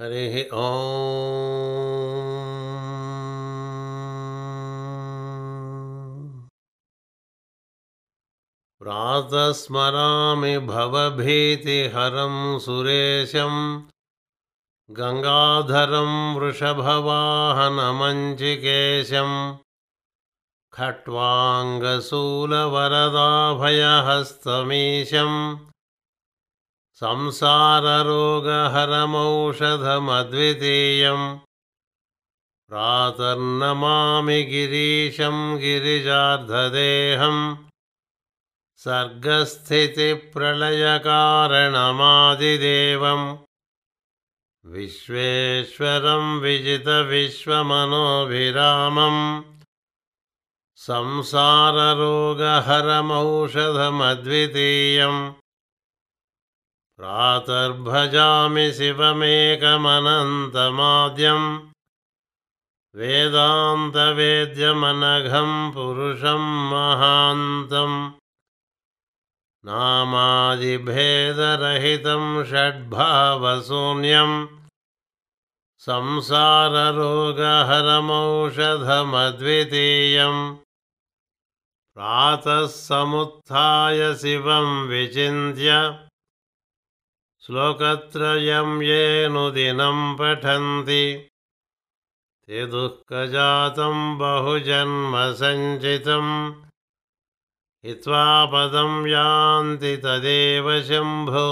हरिः ॐ प्रातः स्मरामि भवभीतिहरं सुरेशं गङ्गाधरं वृषभवाहनमञ्चिकेशं खट्वाङ्गशूलवरदाभयहस्तमीशम् संसाररोगहरमौषधमद्वितीयम्। प्रातर्नमामि गिरीशं गिरिजार्धदेहम्। सर्गस्थितिप्रलयकारणमादिदेवम्। विश्वेश्वरं विजितविश्वमनोभिरामम्। संसाररोगहरमौषधमद्वितीयम् प्रातर्भजामि शिवमेकमनन्तमाद्यं वेदान्तवेद्यमनघं पुरुषं महान्तम्। नामादिभेदरहितं षड्भावशून्यं संसाररोगहरमौषधमद्वितीयम्। प्रातः समुत्थाय शिवं विचिन्त्य श्लोकत्रयं येनुदिनं पठन्ति। ते दुःखजातं बहुजन्मसञ्चितं हित्वा पदं यान्ति तदेव शम्भो